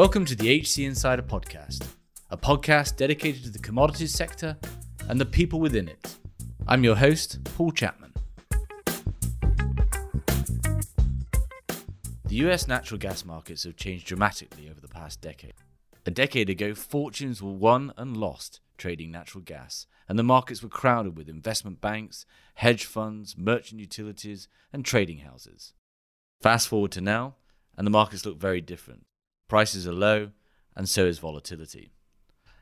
Welcome to the HC Insider Podcast, a podcast dedicated to the commodities sector and the people within it. I'm your host, Paul Chapman. The US natural gas markets have changed dramatically over the past decade. A decade ago, fortunes were won and lost trading natural gas, and the markets were crowded with investment banks, hedge funds, merchant utilities, and trading houses. Fast forward to now, and the markets look very different. Prices are low, and so is volatility.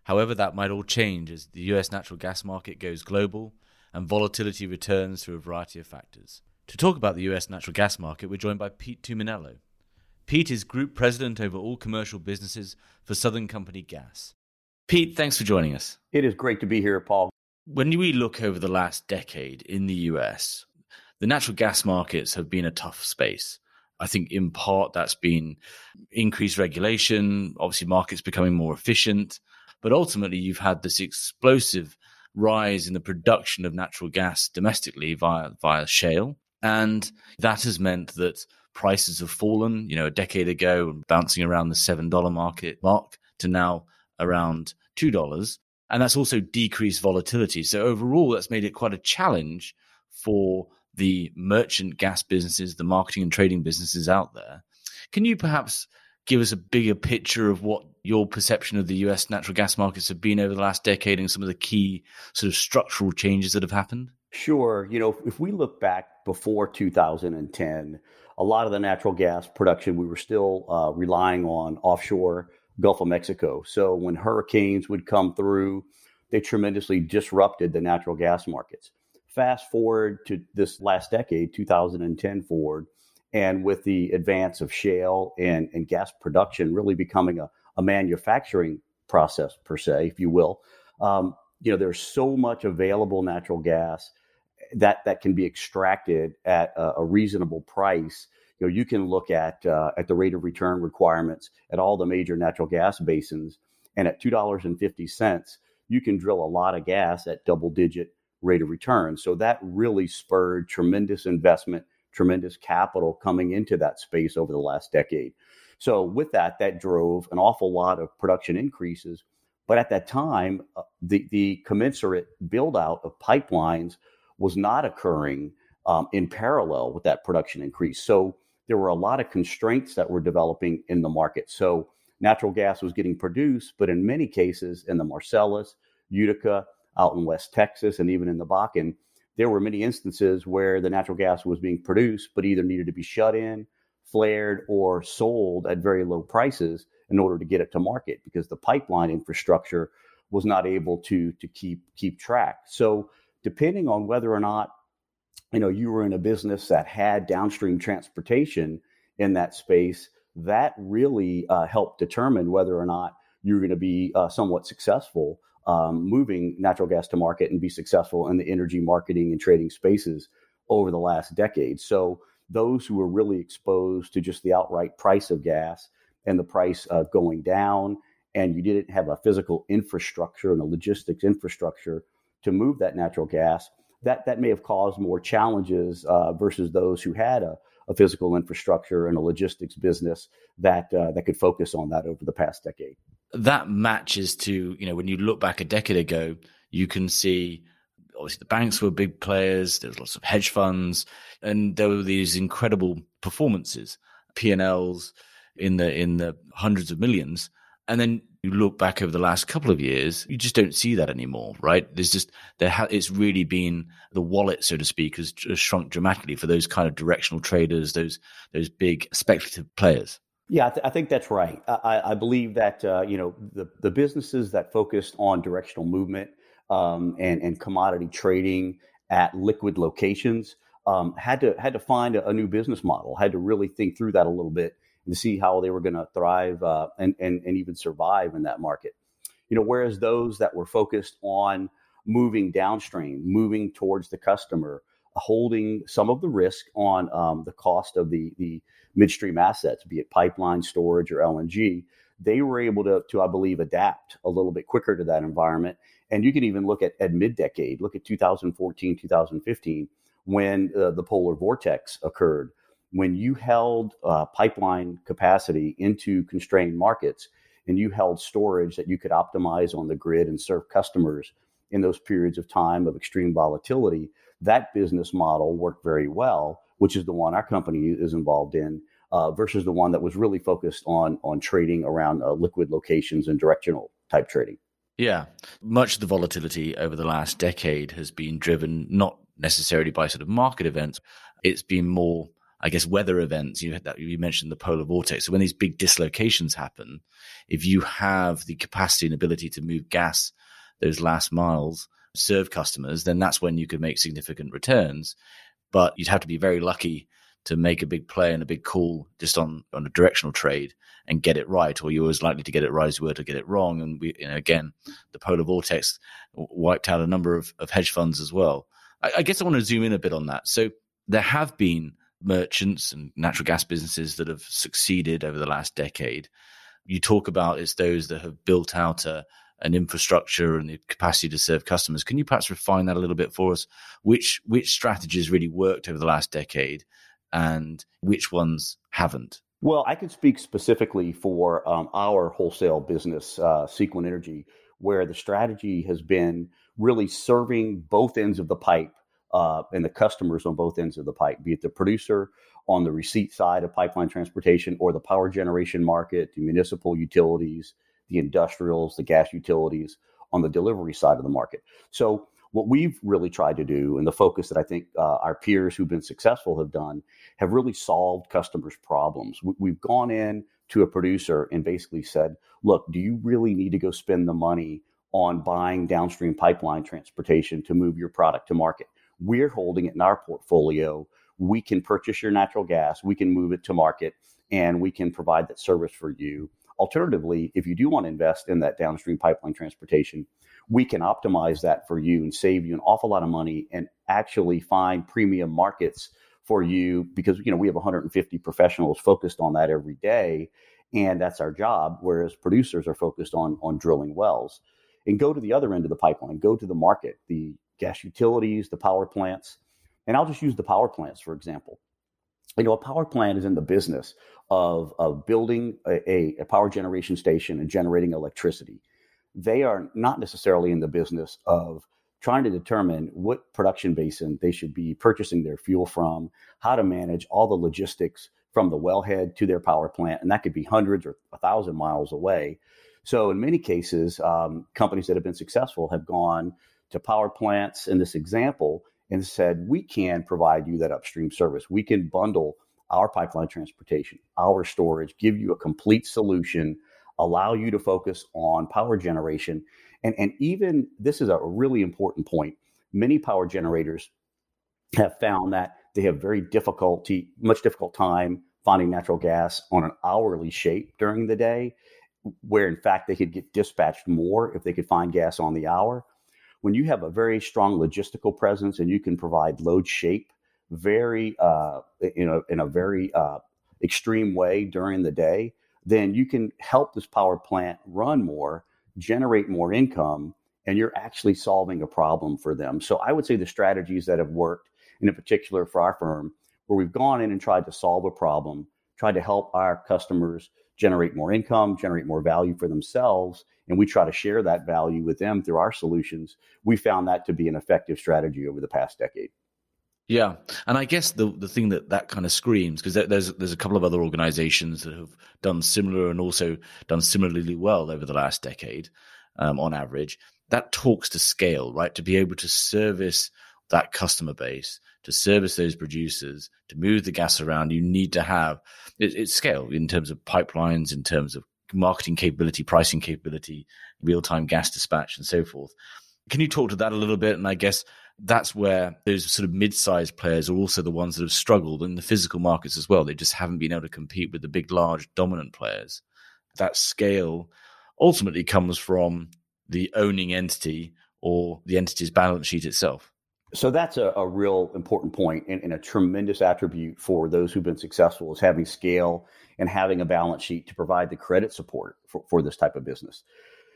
However, that might all change as the US natural gas market goes global and volatility returns through a variety of factors. To talk about the US natural gas market, we're joined by Pete Tumminello. Pete is Group President over all commercial businesses for Southern Company Gas. Pete, thanks for joining us. It is great to be here, Paul. When we look over the last decade in the US, the natural gas markets have been a tough space. I think in part that's been increased regulation, obviously markets becoming more efficient, but ultimately you've had this explosive rise in the production of natural gas domestically via via shale and that has meant that prices have fallen, you know, a decade ago, bouncing around the $7 market mark to now around $2. And that's also decreased volatility. So overall, that's made it quite a challenge for the merchant gas businesses, the marketing and trading businesses out there. Can you perhaps give us a bigger picture of what your perception of the US natural gas markets have been over the last decade and some of the key sort of structural changes that have happened? Sure. You know, if we look back before 2010, a lot of the natural gas production, we were still uh, relying on offshore Gulf of Mexico. So when hurricanes would come through, they tremendously disrupted the natural gas markets. Fast forward to this last decade, 2010 forward, and with the advance of shale and, and gas production really becoming a, a manufacturing process per se, if you will, um, you know, there's so much available natural gas that that can be extracted at a, a reasonable price. You know, you can look at uh, at the rate of return requirements at all the major natural gas basins, and at two dollars and fifty cents, you can drill a lot of gas at double digit rate of return. So that really spurred tremendous investment, tremendous capital coming into that space over the last decade. So with that, that drove an awful lot of production increases. But at that time, uh, the, the commensurate build out of pipelines was not occurring um, in parallel with that production increase. So there were a lot of constraints that were developing in the market. So natural gas was getting produced, but in many cases in the Marcellus, Utica, out in West Texas, and even in the Bakken, there were many instances where the natural gas was being produced, but either needed to be shut in, flared, or sold at very low prices in order to get it to market because the pipeline infrastructure was not able to to keep keep track. So depending on whether or not you know you were in a business that had downstream transportation in that space, that really uh, helped determine whether or not you're going to be uh, somewhat successful um, moving natural gas to market and be successful in the energy marketing and trading spaces over the last decade. So those who were really exposed to just the outright price of gas and the price uh, going down, and you didn't have a physical infrastructure and a logistics infrastructure to move that natural gas, that that may have caused more challenges uh, versus those who had a, a, physical infrastructure and a logistics business that uh, that could focus on that over the past decade. That matches to you know when you look back a decade ago, you can see obviously the banks were big players. There was lots of hedge funds, and there were these incredible performances, P and Ls in the in the hundreds of millions. And then you look back over the last couple of years, you just don't see that anymore, right? There's just there ha- it's really been the wallet, so to speak, has, has shrunk dramatically for those kind of directional traders, those those big speculative players. Yeah, I, th- I think that's right. I, I believe that uh, you know the the businesses that focused on directional movement um, and and commodity trading at liquid locations um, had to had to find a, a new business model, had to really think through that a little bit to see how they were going to thrive uh, and, and, and even survive in that market. You know, whereas those that were focused on moving downstream, moving towards the customer, holding some of the risk on um, the cost of the, the midstream assets, be it pipeline storage or LNG, they were able to, to, I believe, adapt a little bit quicker to that environment. And you can even look at, at mid decade, look at 2014, 2015, when uh, the polar vortex occurred when you held uh, pipeline capacity into constrained markets and you held storage that you could optimize on the grid and serve customers in those periods of time of extreme volatility, that business model worked very well, which is the one our company is involved in, uh, versus the one that was really focused on on trading around uh, liquid locations and directional type trading. Yeah, much of the volatility over the last decade has been driven not necessarily by sort of market events. It's been more I guess weather events. You that you mentioned the polar vortex. So when these big dislocations happen, if you have the capacity and ability to move gas those last miles, serve customers, then that's when you could make significant returns. But you'd have to be very lucky to make a big play and a big call just on on a directional trade and get it right, or you're as likely to get it right as you were to get it wrong. And we, you know, again, the polar vortex wiped out a number of, of hedge funds as well. I, I guess I want to zoom in a bit on that. So there have been merchants and natural gas businesses that have succeeded over the last decade. You talk about it's those that have built out a, an infrastructure and the capacity to serve customers. Can you perhaps refine that a little bit for us? Which which strategies really worked over the last decade, and which ones haven't? Well, I can speak specifically for um, our wholesale business, uh, Sequent Energy, where the strategy has been really serving both ends of the pipe uh, and the customers on both ends of the pipe, be it the producer on the receipt side of pipeline transportation or the power generation market, the municipal utilities, the industrials, the gas utilities on the delivery side of the market. So, what we've really tried to do, and the focus that I think uh, our peers who've been successful have done, have really solved customers' problems. We've gone in to a producer and basically said, look, do you really need to go spend the money on buying downstream pipeline transportation to move your product to market? We're holding it in our portfolio. We can purchase your natural gas, we can move it to market, and we can provide that service for you. Alternatively, if you do want to invest in that downstream pipeline transportation, we can optimize that for you and save you an awful lot of money and actually find premium markets for you because you know we have 150 professionals focused on that every day and that's our job whereas producers are focused on on drilling wells and go to the other end of the pipeline go to the market the gas utilities, the power plants. And I'll just use the power plants, for example. You know, a power plant is in the business of, of building a, a power generation station and generating electricity. They are not necessarily in the business of trying to determine what production basin they should be purchasing their fuel from, how to manage all the logistics from the wellhead to their power plant. And that could be hundreds or a thousand miles away. So, in many cases, um, companies that have been successful have gone to power plants in this example and said, we can provide you that upstream service. We can bundle our pipeline transportation, our storage, give you a complete solution, allow you to focus on power generation. And, and even this is a really important point. Many power generators have found that they have very difficulty, much difficult time finding natural gas on an hourly shape during the day, where in fact they could get dispatched more if they could find gas on the hour when you have a very strong logistical presence and you can provide load shape very uh, in a in a very uh, extreme way during the day, then you can help this power plant run more, generate more income, and you're actually solving a problem for them. So I would say the strategies that have worked, and in particular for our firm, where we've gone in and tried to solve a problem, tried to help our customers generate more income, generate more value for themselves, and we try to share that value with them through our solutions. We found that to be an effective strategy over the past decade. Yeah, and I guess the the thing that that kind of screams because there's there's a couple of other organisations that have done similar and also done similarly well over the last decade, um, on average. That talks to scale, right? To be able to service that customer base, to service those producers, to move the gas around, you need to have it, it's scale in terms of pipelines, in terms of marketing capability, pricing capability, real time gas dispatch, and so forth. Can you talk to that a little bit? And I guess that's where those sort of mid-sized players are also the ones that have struggled in the physical markets as well. They just haven't been able to compete with the big, large, dominant players. That scale ultimately comes from the owning entity or the entity's balance sheet itself. So that's a, a real important point and, and, a tremendous attribute for those who've been successful is having scale and having a balance sheet to provide the credit support for, for this type of business.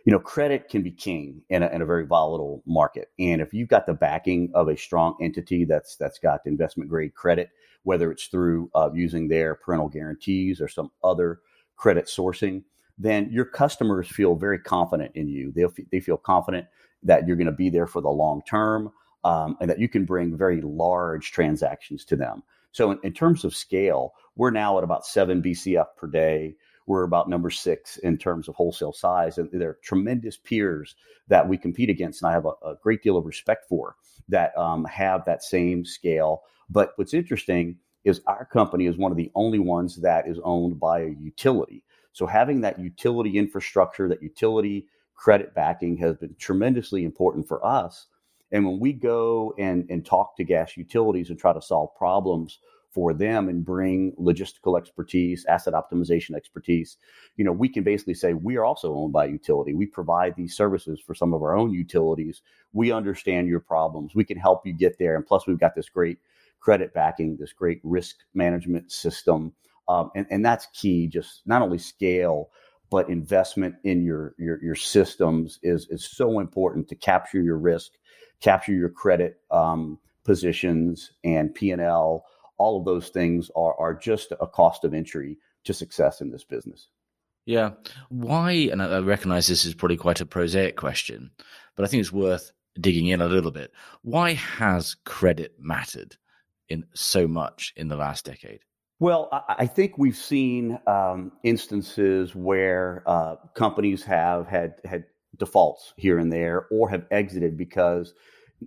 You know, credit can be king in a, in a very volatile market. And if you've got the backing of a strong entity that's that's got investment grade credit, whether it's through uh, using their parental guarantees or some other credit sourcing, then your customers feel very confident in you. They they feel confident that you're going to be there for the long term um, and that you can bring very large transactions to them. So in, in terms of scale, we're now at about seven BCF per day we're about number six in terms of wholesale size. And they're tremendous peers that we compete against. And I have a, a great deal of respect for that um, have that same scale. But what's interesting is our company is one of the only ones that is owned by a utility. So having that utility infrastructure, that utility credit backing has been tremendously important for us. And when we go and, and talk to gas utilities and try to solve problems for them and bring logistical expertise, asset optimization expertise. You know, we can basically say we are also owned by utility. We provide these services for some of our own utilities. We understand your problems. We can help you get there. And plus, we've got this great credit backing, this great risk management system. Um, and, and that's key, just not only scale, but investment in your, your, your systems is, is so important to capture your risk, capture your credit um, positions and P&L all of those things are are just a cost of entry to success in this business. Yeah. Why? And I recognize this is probably quite a prosaic question, but I think it's worth digging in a little bit. Why has credit mattered in so much in the last decade? Well, I think we've seen um, instances where uh, companies have had had defaults here and there, or have exited because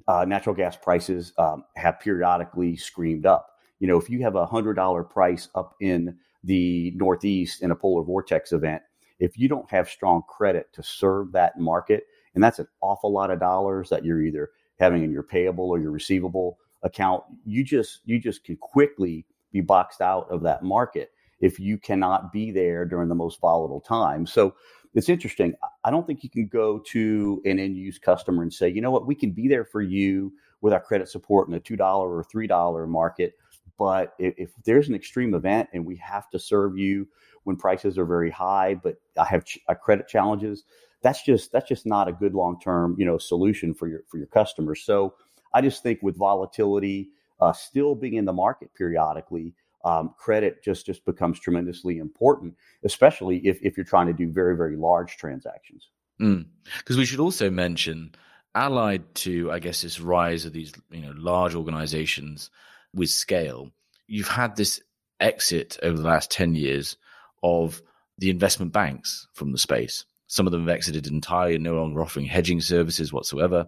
uh, natural gas prices um, have periodically screamed up you know, if you have a hundred dollar price up in the Northeast in a polar vortex event, if you don't have strong credit to serve that market, and that's an awful lot of dollars that you're either having in your payable or your receivable account, you just you just can quickly be boxed out of that market if you cannot be there during the most volatile time. So it's interesting. I don't think you can go to an end use customer and say, you know what, we can be there for you with our credit support in the $2 or $3 market but if, if, there's an extreme event and we have to serve you when prices are very high, but I have ch- credit challenges, that's just that's just not a good long term you know solution for your for your customers. So I just think with volatility uh, still being in the market periodically, um, credit just just becomes tremendously important, especially if if you're trying to do very very large transactions. Because mm. we should also mention, allied to I guess this rise of these you know large organizations with scale, you've had this exit over the last 10 years of the investment banks from the space. Some of them have exited entirely, no longer offering hedging services whatsoever.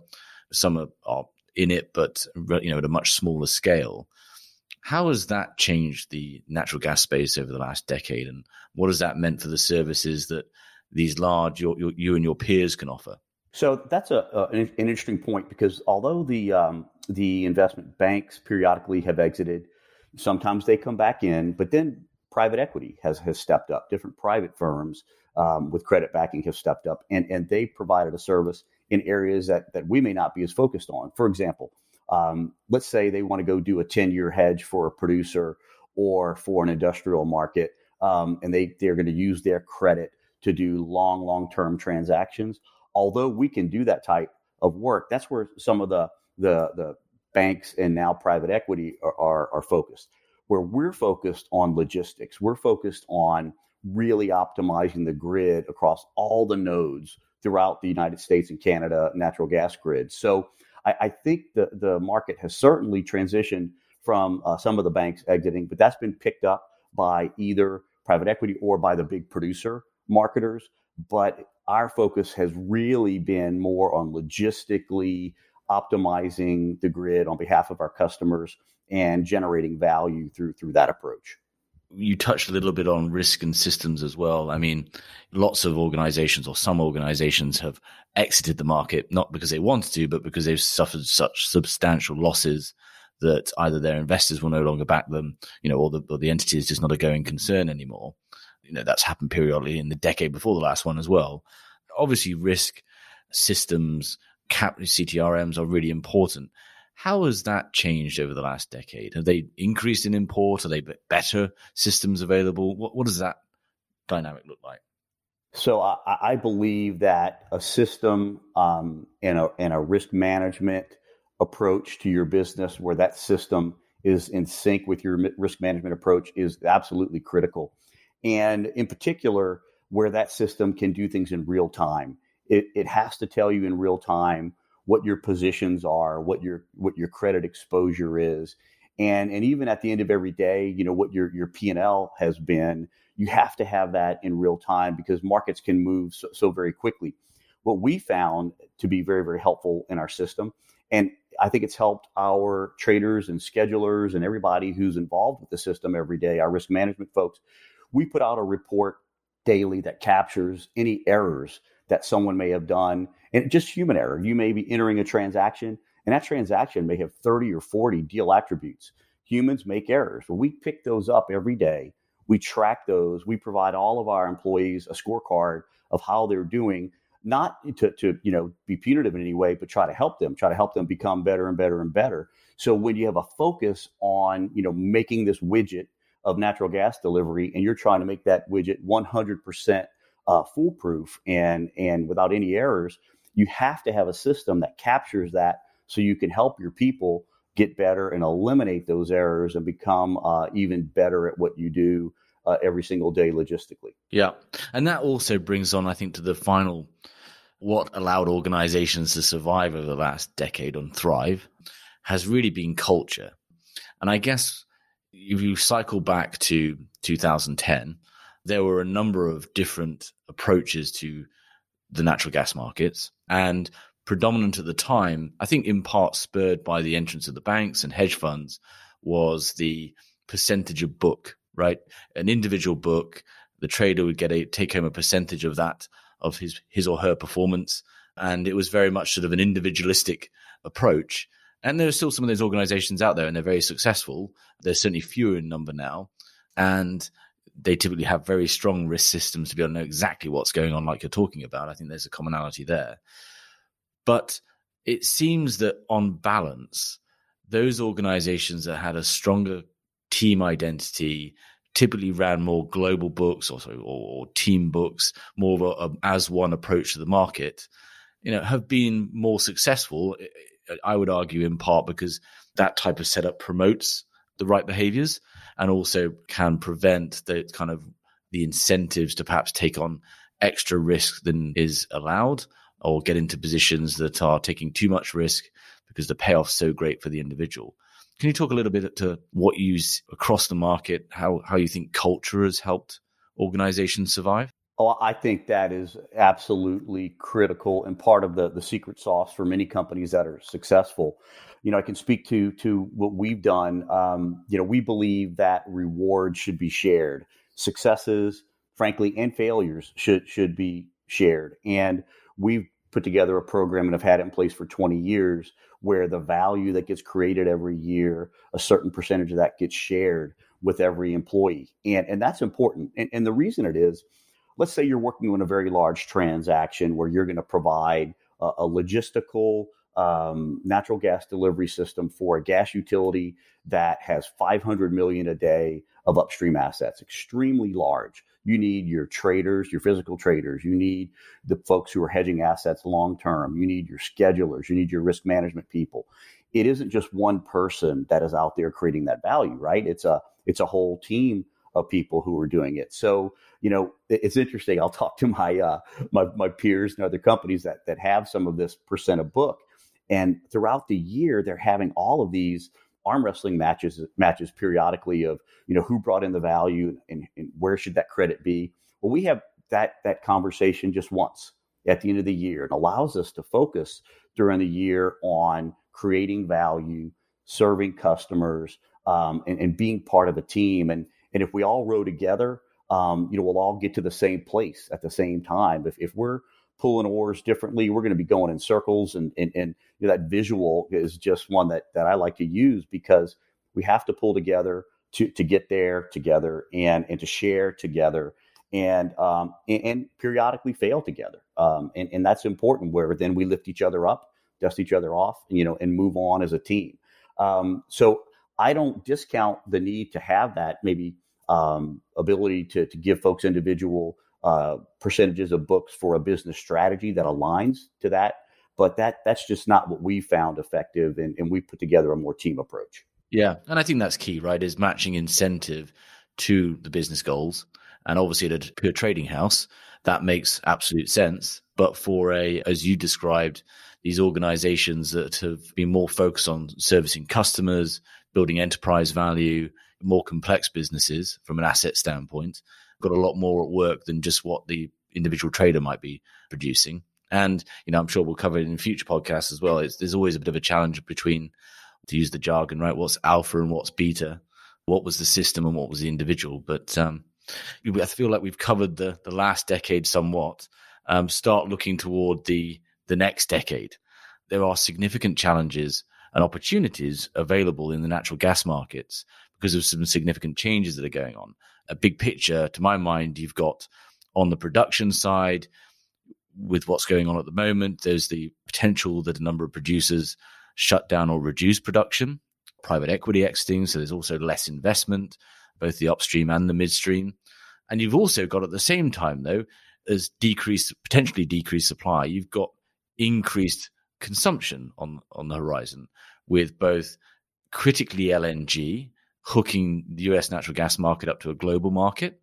Some are, are in it, but you know at a much smaller scale. How has that changed the natural gas space over the last decade, and what has that meant for the services that these large your, your, you and your peers can offer? So that's a, a an, interesting point because although the um, the investment banks periodically have exited, sometimes they come back in, but then private equity has has stepped up. Different private firms um, with credit backing have stepped up, and and they provided a service in areas that that we may not be as focused on. For example, um, let's say they want to go do a ten year hedge for a producer or for an industrial market, um, and they they're going to use their credit to do long long term transactions although we can do that type of work, that's where some of the the the banks and now private equity are, are, are focused. Where we're focused on logistics, we're focused on really optimizing the grid across all the nodes throughout the United States and Canada natural gas grid. So I, I think the the market has certainly transitioned from uh, some of the banks exiting, but that's been picked up by either private equity or by the big producer marketers. But our focus has really been more on logistically optimizing the grid on behalf of our customers and generating value through through that approach. You touched a little bit on risk and systems as well. I mean, lots of organizations or some organizations have exited the market not because they wanted to, but because they've suffered such substantial losses that either their investors will no longer back them, you know, or the, or the entity is just not a going concern anymore you know, that's happened periodically in the decade before the last one as well. Obviously, risk systems, cap CTRMs are really important. How has that changed over the last decade? Have they increased in import? Are they better systems available? What, what does that dynamic look like? So I, I believe that a system um, and, a, and a risk management approach to your business where that system is in sync with your risk management approach is absolutely critical. And in particular, where that system can do things in real time. It, it has to tell you in real time what your positions are, what your what your credit exposure is, and and even at the end of every day, you know what your your P and L has been. You have to have that in real time because markets can move so, so very quickly. What we found to be very very helpful in our system, and I think it's helped our traders and schedulers and everybody who's involved with the system every day, our risk management folks. We put out a report daily that captures any errors that someone may have done and just human error. You may be entering a transaction and that transaction may have 30 or 40 deal attributes. Humans make errors. We pick those up every day. We track those. We provide all of our employees a scorecard of how they're doing, not to, to you know be punitive in any way, but try to help them, try to help them become better and better and better. So when you have a focus on you know making this widget of natural gas delivery, and you're trying to make that widget 100% uh, foolproof and and without any errors, you have to have a system that captures that so you can help your people get better and eliminate those errors and become uh, even better at what you do uh, every single day logistically. Yeah, and that also brings on, I think, to the final what allowed organizations to survive over the last decade and thrive has really been culture. And I guess if you cycle back to 2010, there were a number of different approaches to the natural gas markets. And predominant at the time, I think in part spurred by the entrance of the banks and hedge funds, was the percentage of book, right? An individual book, the trader would get a take home a percentage of that, of his, his or her performance. And it was very much sort of an individualistic approach. And there are still some of those organizations out there and they're very successful. There's certainly fewer in number now. And they typically have very strong risk systems to be able to know exactly what's going on, like you're talking about. I think there's a commonality there. But it seems that on balance, those organizations that had a stronger team identity typically ran more global books or, sorry, or, or team books, more of a, a as one approach to the market, you know, have been more successful I would argue in part because that type of setup promotes the right behaviors and also can prevent the kind of the incentives to perhaps take on extra risk than is allowed or get into positions that are taking too much risk because the payoff's so great for the individual. Can you talk a little bit to what you use across the market, how, how you think culture has helped organizations survive? Oh, I think that is absolutely critical and part of the the secret sauce for many companies that are successful. You know, I can speak to to what we've done. Um, you know, we believe that rewards should be shared. Successes, frankly, and failures should should be shared. And we've put together a program and have had it in place for 20 years where the value that gets created every year, a certain percentage of that gets shared with every employee. And and that's important. And, and the reason it is let's say you're working on a very large transaction where you're going to provide a, a logistical um, natural gas delivery system for a gas utility that has 500 million a day of upstream assets, extremely large. You need your traders, your physical traders. You need the folks who are hedging assets long term. You need your schedulers. You need your risk management people. It isn't just one person that is out there creating that value, right? It's a it's a whole team of people who are doing it. So, you know, it's interesting. I'll talk to my uh, my, my peers and other companies that that have some of this percent of book, and throughout the year they're having all of these arm wrestling matches matches periodically of you know who brought in the value and, and where should that credit be. Well, we have that that conversation just once at the end of the year. It allows us to focus during the year on creating value, serving customers, um, and, and, being part of a team. And and if we all row together, um, you know, we'll all get to the same place at the same time. If, if we're pulling oars differently, we're going to be going in circles. And, and, and you know, that visual is just one that, that I like to use because we have to pull together to, to get there together and, and to share together and, um, and, and periodically fail together. Um, and, and that's important where then we lift each other up, dust each other off, you know, and move on as a team. Um, so I don't discount the need to have that maybe um, ability to, to give folks individual uh, percentages of books for a business strategy that aligns to that. But that that's just not what we found effective, and, and we put together a more team approach. Yeah, and I think that's key, right? Is matching incentive to the business goals, and obviously at a pure trading house, that makes absolute sense. But for a, as you described, these organizations that have been more focused on servicing customers, building enterprise value, more complex businesses from an asset standpoint, got a lot more at work than just what the individual trader might be producing. And, you know, I'm sure we'll cover it in future podcasts as well. It's, there's always a bit of a challenge between, to use the jargon, right? What's alpha and what's beta? What was the system and what was the individual? But um, I feel like we've covered the, the last decade somewhat. Um, start looking toward the, the next decade. There are significant challenges and opportunities available in the natural gas markets because of some significant changes that are going on. A big picture, to my mind, you've got on the production side, with what's going on at the moment, there's the potential that a number of producers shut down or reduce production, private equity exiting. So there's also less investment, both the upstream and the midstream. And you've also got at the same time, though, as decreased, potentially decreased supply, you've got increased consumption on, on the horizon with both critically LNG hooking the US natural gas market up to a global market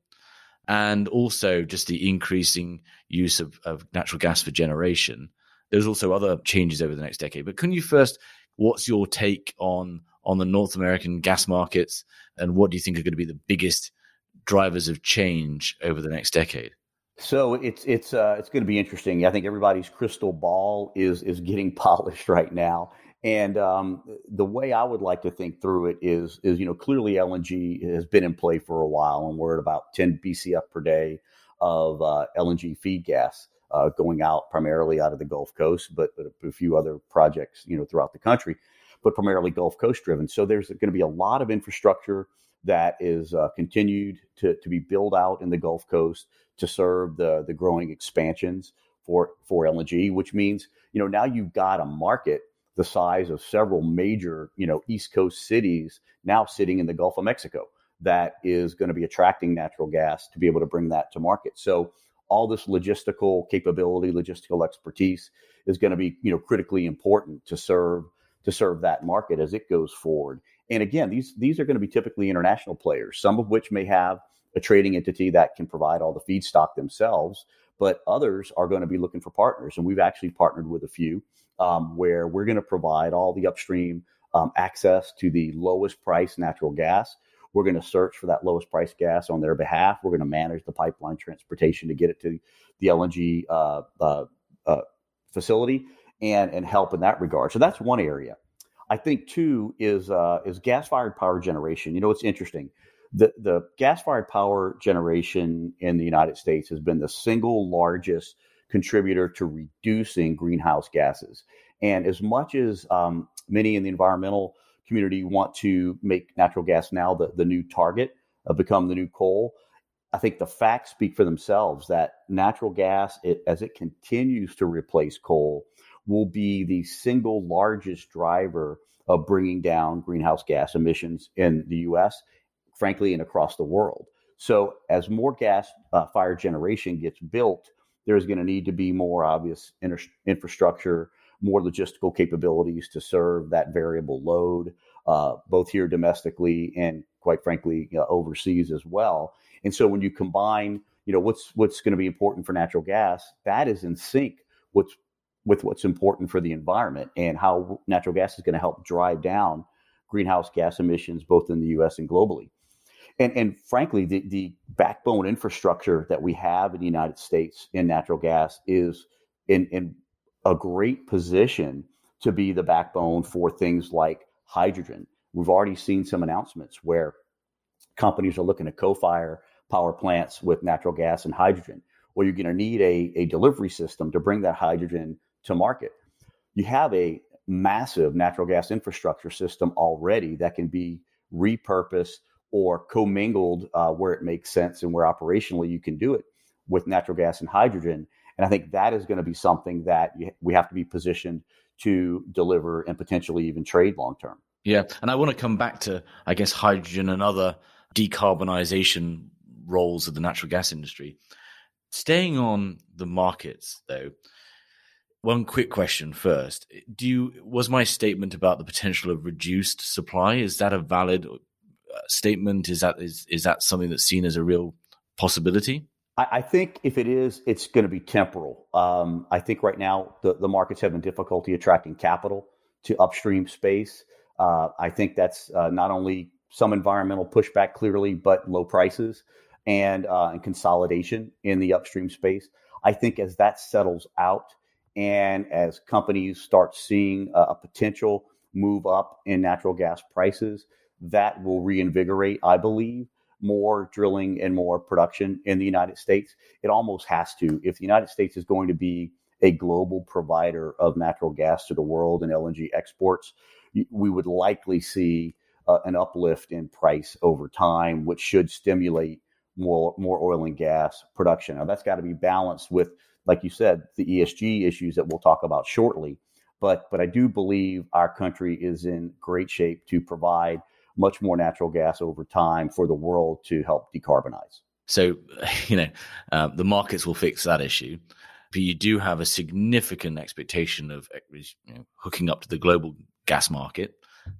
and also just the increasing use of, of natural gas for generation. There's also other changes over the next decade. But can you first, what's your take on on the North American gas markets, and what do you think are going to be the biggest drivers of change over the next decade? So it's it's uh, it's going to be interesting. I think everybody's crystal ball is is getting polished right now, and um, the way I would like to think through it is, is you know, clearly LNG has been in play for a while, and we're at about 10 BCF per day of uh, LNG feed gas uh, going out primarily out of the Gulf Coast, but, but a few other projects, you know, throughout the country, but primarily Gulf Coast driven. So there's going to be a lot of infrastructure that is uh, continued to, to be built out in the Gulf Coast to serve the the growing expansions for for LNG, which means you know now you've got a market the size of several major, you know, East Coast cities now sitting in the Gulf of Mexico that is going to be attracting natural gas to be able to bring that to market. So all this logistical capability, logistical expertise is going to be, you know, critically important to serve to serve that market as it goes forward. And again, these these are going to be typically international players, some of which may have a trading entity that can provide all the feedstock themselves, but others are going to be looking for partners. And we've actually partnered with a few um, where we're going to provide all the upstream um, access to the lowest price natural gas. We're going to search for that lowest price gas on their behalf. We're going to manage the pipeline transportation to get it to the LNG uh, uh, uh, facility and and help in that regard. So that's one area. I think two is uh, is gas fired power generation. You know, it's interesting. The the gas fired power generation in the United States has been the single largest contributor to reducing greenhouse gases. And as much as um, many in the environmental community want to make natural gas now the, the new target, uh, become the new coal, I think the facts speak for themselves that natural gas, it, as it continues to replace coal, will be the single largest driver of bringing down greenhouse gas emissions in the US, frankly, and across the world. So, as more gas uh, fired generation gets built, there's going to need to be more obvious inter- infrastructure, more logistical capabilities to serve that variable load, uh, both here domestically and quite frankly uh, overseas as well. And so when you combine, you know, what's what's going to be important for natural gas, that is in sync with with what's important for the environment and how natural gas is going to help drive down greenhouse gas emissions both in the U.S. and globally and and frankly, the the backbone infrastructure that we have in the United States in natural gas is in in a great position to be the backbone for things like hydrogen. We've already seen some announcements where companies are looking to co-fire power plants with natural gas and hydrogen. Well, you're going to need a, a delivery system to bring that hydrogen to market. You have a massive natural gas infrastructure system already that can be repurposed or commingled uh, where it makes sense and where operationally you can do it with natural gas and hydrogen. And I think that is going to be something that we have to be positioned to deliver and potentially even trade long term. Yeah. And I want to come back to, I guess, hydrogen and other decarbonization roles of the natural gas industry. Staying on the markets, though, one quick question first: Do you was my statement about the potential of reduced supply is that a valid uh, statement? Is that is is that something that's seen as a real possibility? I, think if it is, it's going to be temporal. Um, I think right now the, the market's having difficulty attracting capital to upstream space. Uh, I think that's uh, not only some environmental pushback, clearly, but low prices and uh, and consolidation in the upstream space. I think as that settles out and as companies start seeing a, potential move up in natural gas prices, that will reinvigorate, I believe, more drilling and more production in the United States. It almost has to. If the United States is going to be a global provider of natural gas to the world and LNG exports, we would likely see uh, an uplift in price over time, which should stimulate more more oil and gas production. Now that's got to be balanced with, like you said, the ESG issues that we'll talk about shortly. But but I do believe our country is in great shape to provide much more natural gas over time for the world to help decarbonize. So, you know, uh, the markets will fix that issue, but you do have a significant expectation of you know, hooking up to the global gas market.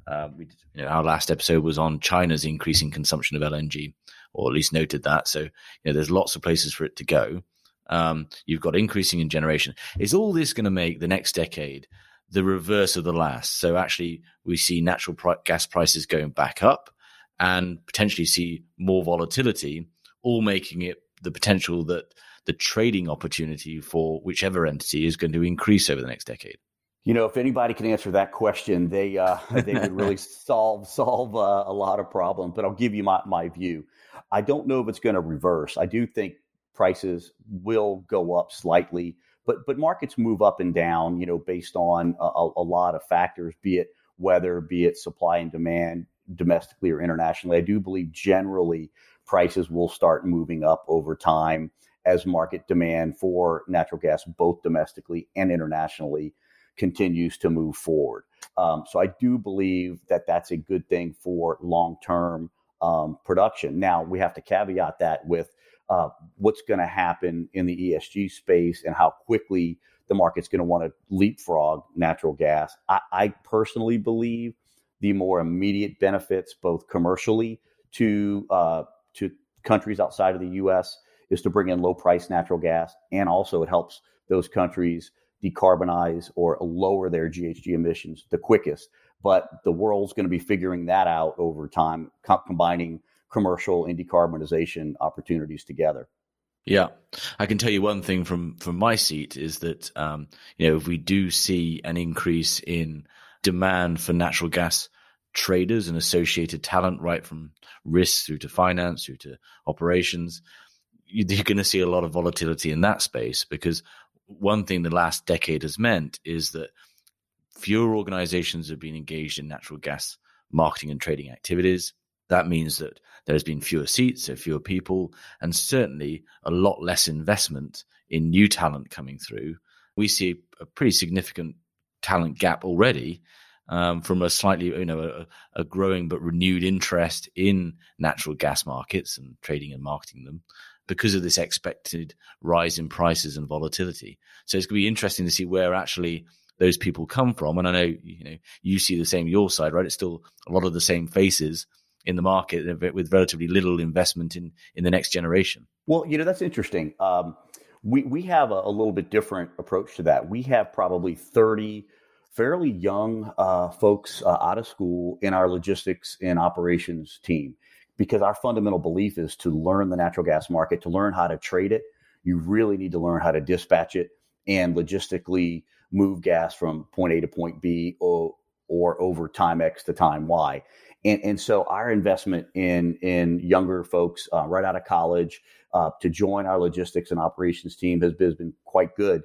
Uh, we, you know, our last episode was on China's increasing consumption of LNG, or at least noted that. So, you know, there's lots of places for it to go. Um, you've got increasing in generation. Is all this going to make the next decade the reverse of the last. So actually, we see natural gas prices going back up and potentially see more volatility, all making it the potential that the trading opportunity for whichever entity is going to increase over the next decade. You know, if anybody can answer that question, they uh, they would really solve solve uh, a lot of problems. But I'll give you my my view. I don't know if it's going to reverse. I do think prices will go up slightly but but markets move up and down, you know, based on a, a lot of factors, be it weather, be it supply and demand, domestically or internationally. I do believe generally prices will start moving up over time as market demand for natural gas, both domestically and internationally, continues to move forward. Um, so I do believe that that's a good thing for long term um, production. Now we have to caveat that with uh, what's going to happen in the ESG space and how quickly the market's going to want to leapfrog natural gas. I, I, personally believe the more immediate benefits, both commercially to uh, to countries outside of the U.S., is to bring in low price natural gas, and also it helps those countries decarbonize or lower their GHG emissions the quickest. But the world's going to be figuring that out over time, co- combining commercial and decarbonization opportunities together. Yeah, I can tell you one thing from from my seat is that um, you know if we do see an increase in demand for natural gas traders and associated talent, right from risk through to finance through to operations, you're going to see a lot of volatility in that space because one thing the last decade has meant is that fewer organizations have been engaged in natural gas marketing and trading activities. That means that there's been fewer seats, so fewer people, and certainly a lot less investment in new talent coming through. We see a pretty significant talent gap already um, from a slightly, you know, a, a, growing but renewed interest in natural gas markets and trading and marketing them because of this expected rise in prices and volatility. So it's going to be interesting to see where actually those people come from. And I know, you know, you see the same your side, right? It's still a lot of the same faces in the market with relatively little investment in in the next generation. Well, you know that's interesting. Um, we we have a, a, little bit different approach to that. We have probably thirty fairly young uh, folks uh, out of school in our logistics and operations team because our fundamental belief is to learn the natural gas market, to learn how to trade it. You really need to learn how to dispatch it and logistically move gas from point A to point B or, or over time X to time Y. And, and so our investment in in younger folks uh, right out of college uh, to join our logistics and operations team has has been quite good.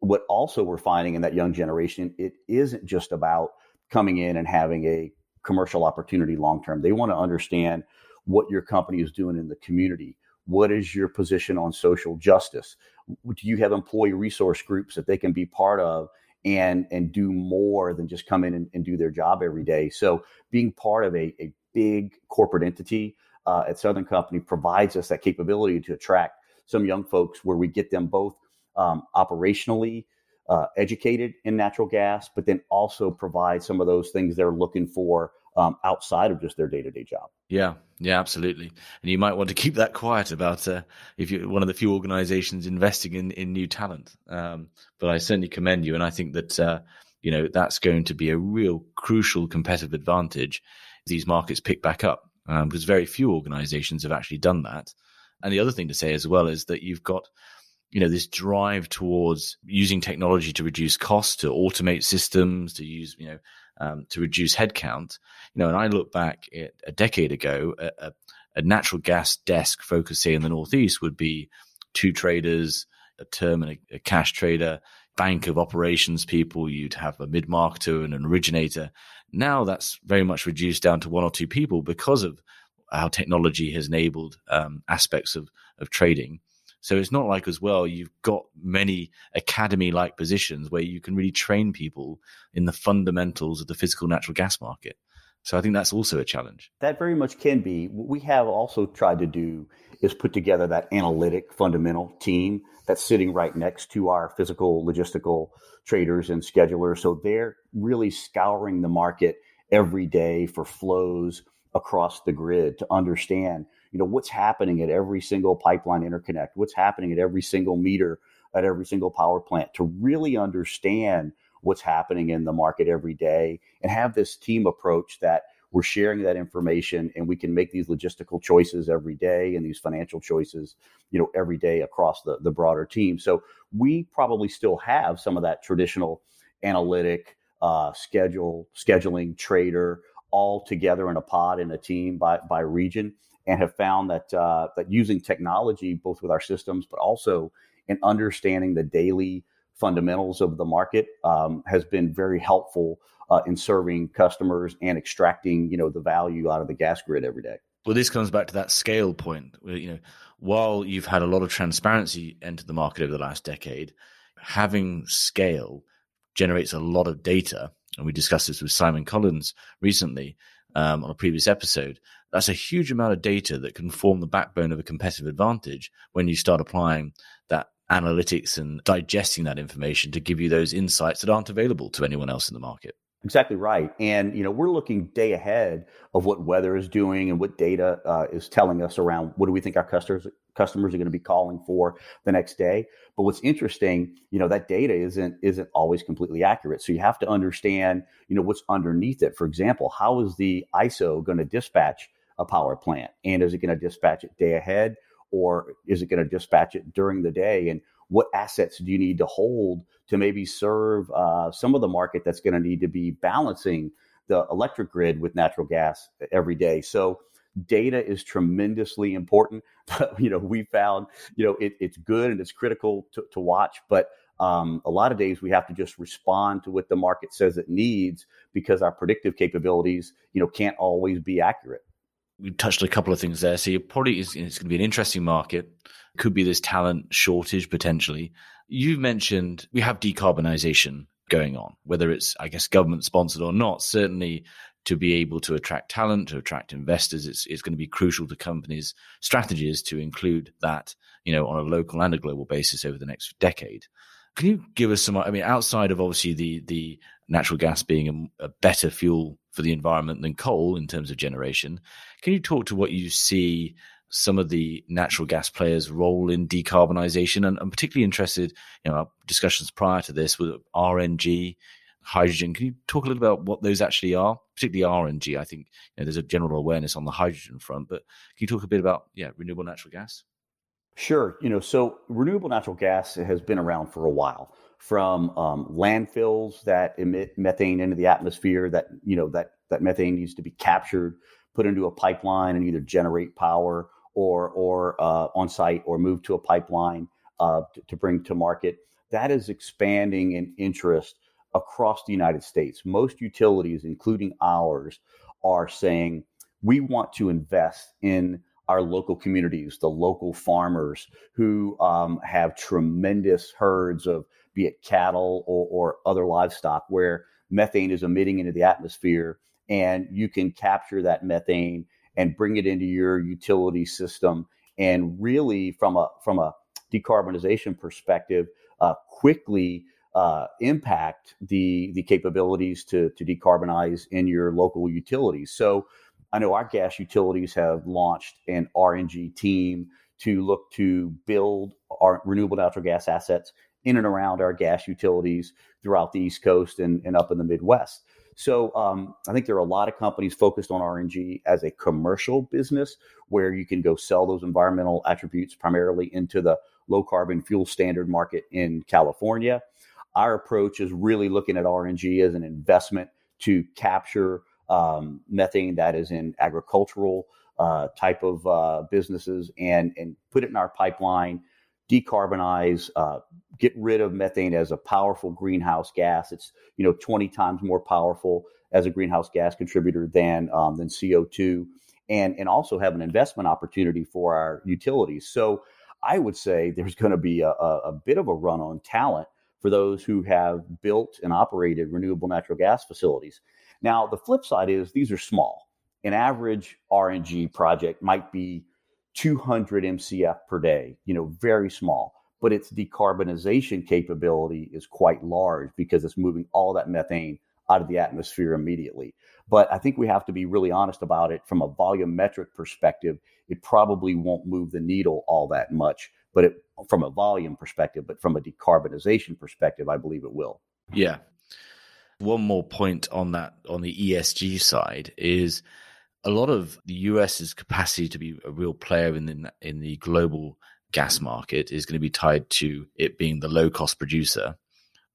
What also we're finding in that young generation, it isn't just about coming in and having a commercial opportunity long term. They want to understand what your company is doing in the community. What is your position on social justice? Do you have employee resource groups that they can be part of and and do more than just come in and, and do their job every day. So being part of a, a big corporate entity uh, at Southern Company provides us that capability to attract some young folks where we get them both um, operationally uh, educated in natural gas, but then also provide some of those things they're looking for um, outside of just their day to day job. Yeah, yeah, absolutely. And you might want to keep that quiet about uh, if you're one of the few organizations investing in, in new talent. Um, but I certainly commend you. And I think that, uh, you know, that's going to be a real crucial competitive advantage these markets pick back up um, because very few organizations have actually done that. And the other thing to say as well is that you've got you know, this drive towards using technology to reduce costs, to automate systems, to use, you know, um, to reduce headcount. You know, and I look back at a decade ago, a, a natural gas desk focused, say, in the Northeast would be two traders, a term and a, a cash trader, bank of operations people. You'd have a mid marketer and an originator. Now that's very much reduced down to one or two people because of how technology has enabled um, aspects of, of trading. So it's not like as well you've got many academy like positions where you can really train people in the fundamentals of the physical natural gas market. So I think that's also a challenge. That very much can be. What we have also tried to do is put together that analytic fundamental team that's sitting right next to our physical logistical traders and schedulers. So they're really scouring the market every day for flows across the grid to understand you know what's happening at every single pipeline interconnect? What's happening at every single meter at every single power plant to really understand what's happening in the market every day and have this team approach that we're sharing that information and we can make these logistical choices every day and these financial choices you know every day across the, the broader team. So we probably still have some of that traditional analytic uh, schedule scheduling trader all together in a pod in a team by by region and have found that uh, that using technology, both with our systems, but also in understanding the daily fundamentals of the market, um, has been very helpful uh, in serving customers and extracting, you know, the value out of the gas grid every day. Well, this comes back to that scale point. Where, you know, while you've had a lot of transparency enter the market over the last decade, having scale generates a lot of data. And we discussed this with Simon Collins recently um, on a previous episode. That's a huge amount of data that can form the backbone of a competitive advantage when you start applying that analytics and digesting that information to give you those insights that aren't available to anyone else in the market. Exactly right. And, you know, we're looking day ahead of what weather is doing and what data uh, is telling us around what do we think our customers customers are going to be calling for the next day. But what's interesting, you know, that data isn't isn't always completely accurate. So you have to understand, you know, what's underneath it. For example, how is the ISO going to dispatch a power plant? And is it going to dispatch it day ahead or is it going to dispatch it during the day? And what assets do you need to hold to maybe serve uh, some of the market that's going to need to be balancing the electric grid with natural gas every day? So data is tremendously important. But, you know, we found, you know, it, it's good and it's critical to, to watch, but um, a lot of days we have to just respond to what the market says it needs because our predictive capabilities, you know, can't always be accurate we touched a couple of things there. So probably it's, it's going to be an interesting market. Could be this talent shortage potentially. You mentioned we have decarbonization going on, whether it's I guess government sponsored or not. Certainly, to be able to attract talent, to attract investors, it's, it's going to be crucial to companies' strategies to include that, you know, on a local and a global basis over the next decade. Can you give us some? I mean, outside of obviously the the natural gas being a, a better fuel for the environment than coal in terms of generation. Can you talk to what you see some of the natural gas players' role in decarbonisation? And I'm particularly interested, you know, discussions prior to this with RNG, hydrogen. Can you talk a little about what those actually are, particularly RNG? I think you know, there's a general awareness on the hydrogen front, but can you talk a bit about yeah renewable natural gas? Sure. You know, so renewable natural gas has been around for a while from um, landfills that emit methane into the atmosphere that you know that that methane needs to be captured put into a pipeline and either generate power or or uh, on site or move to a pipeline uh, to, to bring to market that is expanding in interest across the united states most utilities including ours are saying we want to invest in our local communities, the local farmers who um, have tremendous herds of be it cattle or, or other livestock, where methane is emitting into the atmosphere, and you can capture that methane and bring it into your utility system. And really, from a from a decarbonization perspective, uh, quickly uh, impact the the capabilities to to decarbonize in your local utilities. So, I know our gas utilities have launched an RNG team to look to build our renewable natural gas assets in and around our gas utilities throughout the East Coast and, and up in the Midwest. So um, I think there are a lot of companies focused on RNG as a commercial business where you can go sell those environmental attributes primarily into the low carbon fuel standard market in California. Our approach is really looking at RNG as an investment to capture um, methane that is in agricultural uh, type of uh, businesses and and put it in our pipeline decarbonize, uh, get rid of methane as a powerful greenhouse gas. It's you know 20 times more powerful as a greenhouse gas contributor than um, than CO2, and and also have an investment opportunity for our utilities. So I would say there's going to be a, a, a bit of a run on talent for those who have built and operated renewable natural gas facilities. Now the flip side is these are small. An average RNG project might be 200 MCF per day, you know, very small. But its decarbonization capability is quite large because it's moving all that methane out of the atmosphere immediately. But I think we have to be really honest about it from a volumetric perspective. It probably won't move the needle all that much, but it, from a volume perspective, but from a decarbonization perspective, I believe it will. Yeah. One more point on that on the ESG side is a lot of the US's capacity to be a real player in the in the global gas market is going to be tied to it being the low cost producer.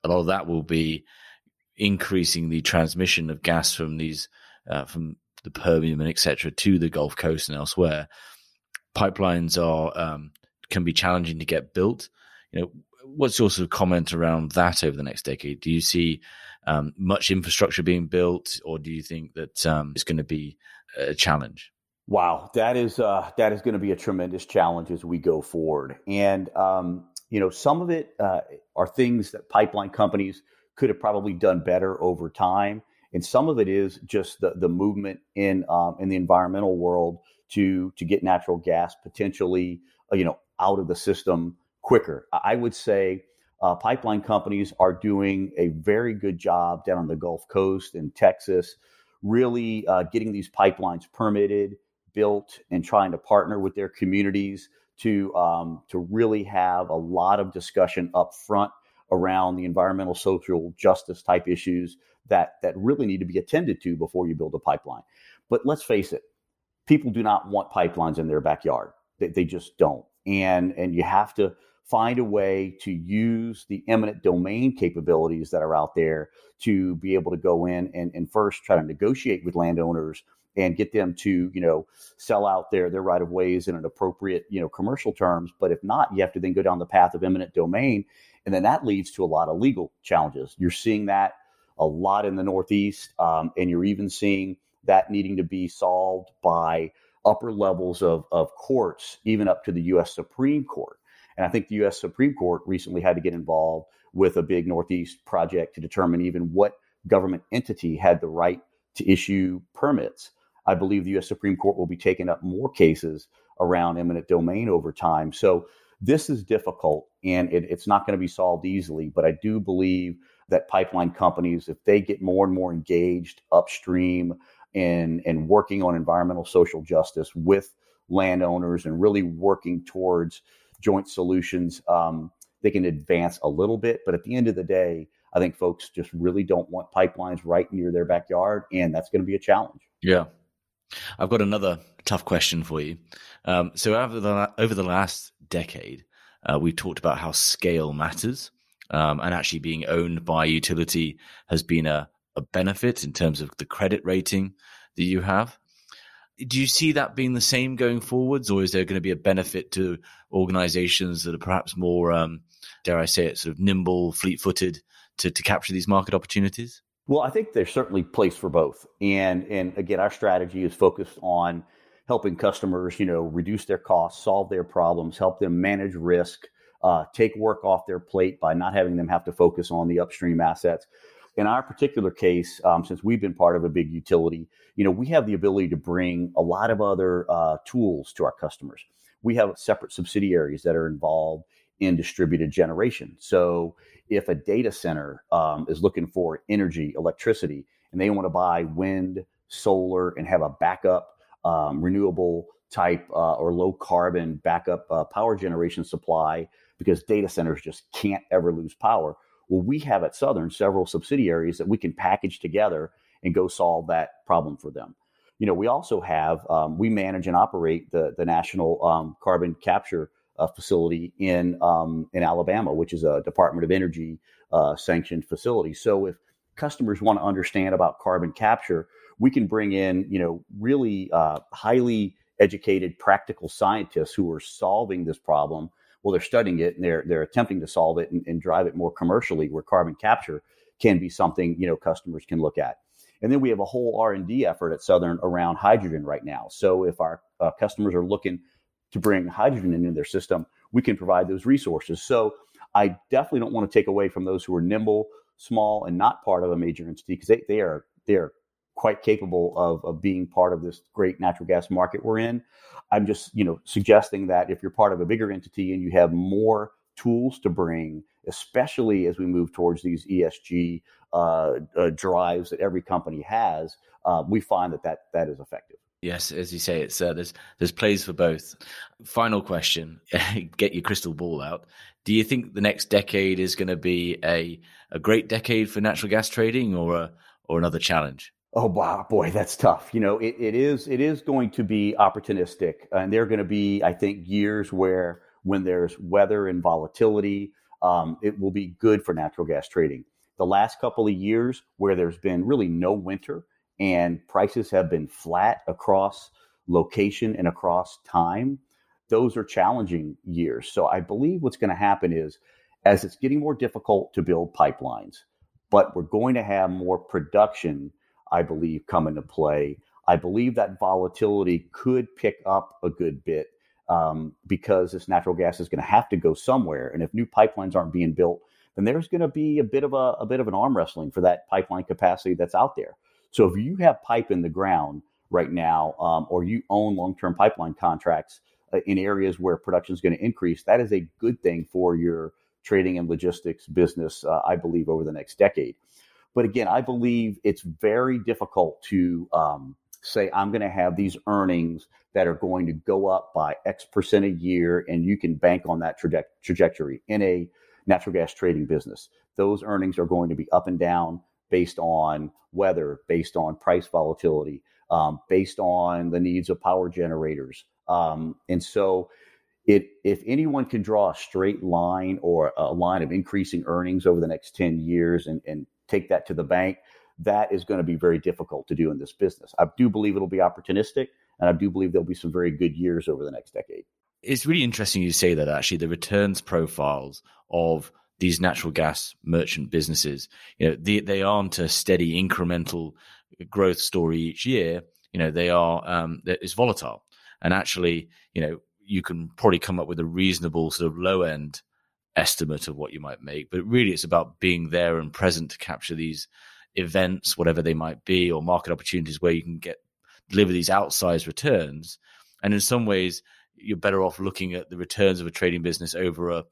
A lot of that will be increasing the transmission of gas from these uh, from the Permian and etc. to the Gulf Coast and elsewhere. Pipelines are um, can be challenging to get built. You know, what's your sort of comment around that over the next decade? Do you see um, much infrastructure being built, or do you think that um, it's going to be a challenge. Wow, that is uh, that is going to be a tremendous challenge as we go forward. And um, you know, some of it uh, are things that pipeline companies could have probably done better over time, and some of it is just the the movement in um, in the environmental world to to get natural gas potentially uh, you know out of the system quicker. I would say uh, pipeline companies are doing a very good job down on the Gulf Coast in Texas really uh, getting these pipelines permitted, built, and trying to partner with their communities to um, to really have a lot of discussion up front around the environmental, social justice type issues that that really need to be attended to before you build a pipeline. But let's face it, people do not want pipelines in their backyard. They, they just don't, and and you have to find a way to use the eminent domain capabilities that are out there to be able to go in and, and first try to negotiate with landowners and get them to you know sell out their their right of ways in an appropriate you know commercial terms. But if not you have to then go down the path of eminent domain and then that leads to a lot of legal challenges. You're seeing that a lot in the northeast um, and you're even seeing that needing to be solved by upper levels of, of courts even up to the u.s supreme court and I think the U.S. Supreme Court recently had to get involved with a big Northeast project to determine even what government entity had the right to issue permits. I believe the U.S. Supreme Court will be taking up more cases around eminent domain over time. So this is difficult and it, it's not going to be solved easily. But I do believe that pipeline companies, if they get more and more engaged upstream in, in working on environmental social justice with landowners and really working towards joint solutions, um, they can advance a little bit. But at the end of the day, I think folks just really don't want pipelines right near their backyard, and that's going to be a challenge. Yeah. I've got another tough question for you. Um, so over the over the last decade, uh, we talked about how scale matters, um, and actually being owned by utility has been a, a benefit in terms of the credit rating that you have do you see that being the same going forwards, or is there going to be a benefit to organizations that are perhaps more, um, dare I say it, sort of nimble, fleet footed to, to capture these market opportunities? Well, I think there's certainly place for both. And, and again, our strategy is focused on helping customers, you know, reduce their costs, solve their problems, help them manage risk, uh, take work off their plate by not having them have to focus on the upstream assets in our particular case, um, since we've been part of a big utility, you know, we have the ability to bring a lot of other uh, tools to our customers. We have separate subsidiaries that are involved in distributed generation. So if a data center um, is looking for energy, electricity, and they want to buy wind, solar, and have a backup um, renewable type uh, or low carbon backup uh, power generation supply, because data centers just can't ever lose power. Well, we have at Southern several subsidiaries that we can package together and go solve that problem for them. You know, we also have um, we manage and operate the the national um, carbon capture uh, facility in um, in Alabama, which is a Department of Energy uh, sanctioned facility. So if customers want to understand about carbon capture, we can bring in you know really uh, highly educated practical scientists who are solving this problem. Well, they're studying it and they're they're attempting to solve it and, and drive it more commercially, where carbon capture can be something you know customers can look at. And then we have a whole R and D effort at Southern around hydrogen right now. So if our uh, customers are looking to bring hydrogen into their system, we can provide those resources. So I definitely don't want to take away from those who are nimble, small, and not part of a major entity because they, they are they are quite capable of, of being part of this great natural gas market we're in. I'm just, you know, suggesting that if you're part of a bigger entity and you have more tools to bring, especially as we move towards these ESG uh, uh, drives that every company has, uh, we find that, that that is effective. Yes, as you say, it's uh, there's there's plays for both. Final question: Get your crystal ball out. Do you think the next decade is going to be a a great decade for natural gas trading, or a or another challenge? Oh wow, boy, that's tough. You know, it, it is it is going to be opportunistic, and there are going to be, I think, years where when there's weather and volatility, um, it will be good for natural gas trading. The last couple of years, where there's been really no winter and prices have been flat across location and across time, those are challenging years. So I believe what's going to happen is, as it's getting more difficult to build pipelines, but we're going to have more production I believe, come into play. I believe that volatility could pick up a good bit um, because this natural gas is going to have to go somewhere. And if new pipelines aren't being built, then there's going to be a bit of a, a bit of an arm wrestling for that pipeline capacity that's out there. So if you have pipe in the ground right now, um, or you own long-term pipeline contracts uh, in areas where production is going to increase, that is a good thing for your trading and logistics business, uh, I believe, over the next decade. But again, I believe it's very difficult to um, say, I'm going to have these earnings that are going to go up by X percent a year, and you can bank on that traje- trajectory in a natural gas trading business. Those earnings are going to be up and down based on weather, based on price volatility, um, based on the needs of power generators. Um, and so, it, if anyone can draw a straight line or a line of increasing earnings over the next 10 years and, and take that to the bank. That is going to be very difficult to do in this business. I do believe it'll be opportunistic, and I do believe there'll be some very good years over the next decade. It's really interesting you say that actually the returns profiles of these natural gas merchant businesses, you know, they, they aren't a steady incremental growth story each year. You know, they are, um, it's volatile. And actually, you know, you can probably come up with a reasonable sort of low end estimate of what you might make, but really it's about being there and present to capture these events, whatever they might be, or market opportunities where you can get deliver these outsized returns. And in some ways, you're better off looking at the returns of a trading business over a,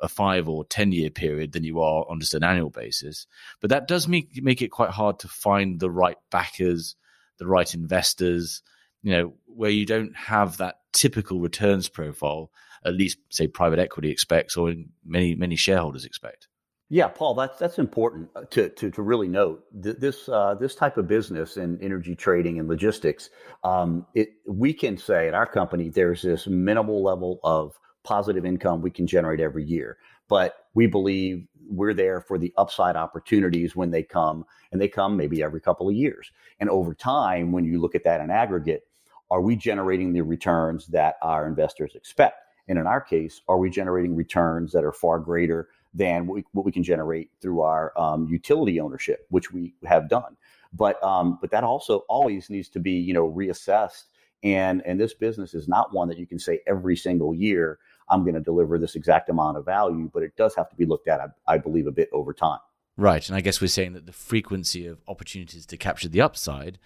a five or 10 year period than you are on just an annual basis. But that does make, make it quite hard to find the right backers, the right investors, you know, where you don't have that typical returns profile at least say private equity expects or many many shareholders expect. Yeah, Paul, that's that's important uh, to to, to really note. This uh, this type of business in energy trading and logistics, um, it we can say at our company there's this minimal level of positive income we can generate every year, but we believe we're there for the upside opportunities when they come, and they come maybe every couple of years. And over time, when you look at that in aggregate, are we generating the returns that our investors expect? And in our case, are we generating returns that are far greater than what we, what we can generate through our um, utility ownership, which we have done? But um, but that also always needs to be you know reassessed. And and this business is not one that you can say every single year I'm going to deliver this exact amount of value, but it does have to be looked at, I, I believe, a bit over time. Right, and I guess we're saying that the frequency of opportunities to capture the upside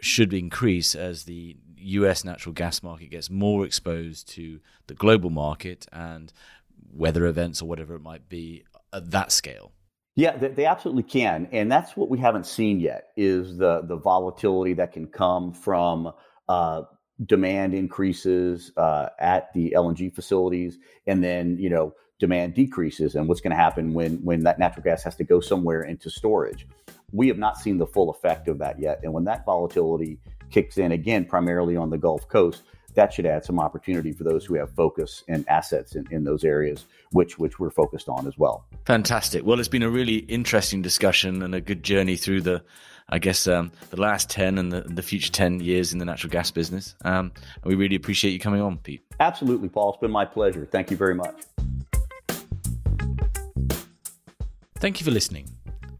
should increase as the US natural gas market gets more exposed to the global market and weather events or whatever it might be at that scale? Yeah, they, absolutely can, and that's what we haven't seen yet is the the volatility that can come from uh, demand increases uh, at the LNG facilities, and then you know demand decreases, and what's going to happen when when that natural gas has to go somewhere into storage. We have not seen the full effect of that yet, and when that volatility kicks in again, primarily on the Gulf Coast, that should add some opportunity for those who have focus and assets in, in those areas, which which we're focused on as well. Fantastic. Well, it's been a really interesting discussion and a good journey through the, I guess, um, the last ten and the, the, future ten years in the natural gas business. Um, and we really appreciate you coming on, Pete. Absolutely, Paul. It's been my pleasure. Thank you very much. Thank you for listening.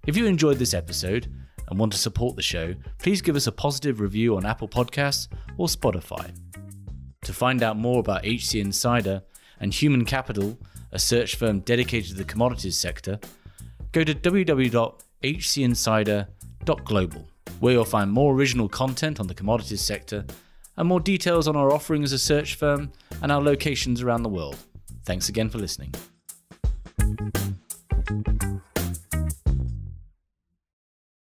If you enjoyed this episode and want to support the show, please give us a positive review on Apple Podcasts or Spotify. To find out more about HC Insider and Human Capital, a search firm dedicated to the commodities sector, go to www.hcinsider.global, where you'll find more original content on the commodities sector and more details on our offering as a search firm and our locations around the world. Thanks again for listening.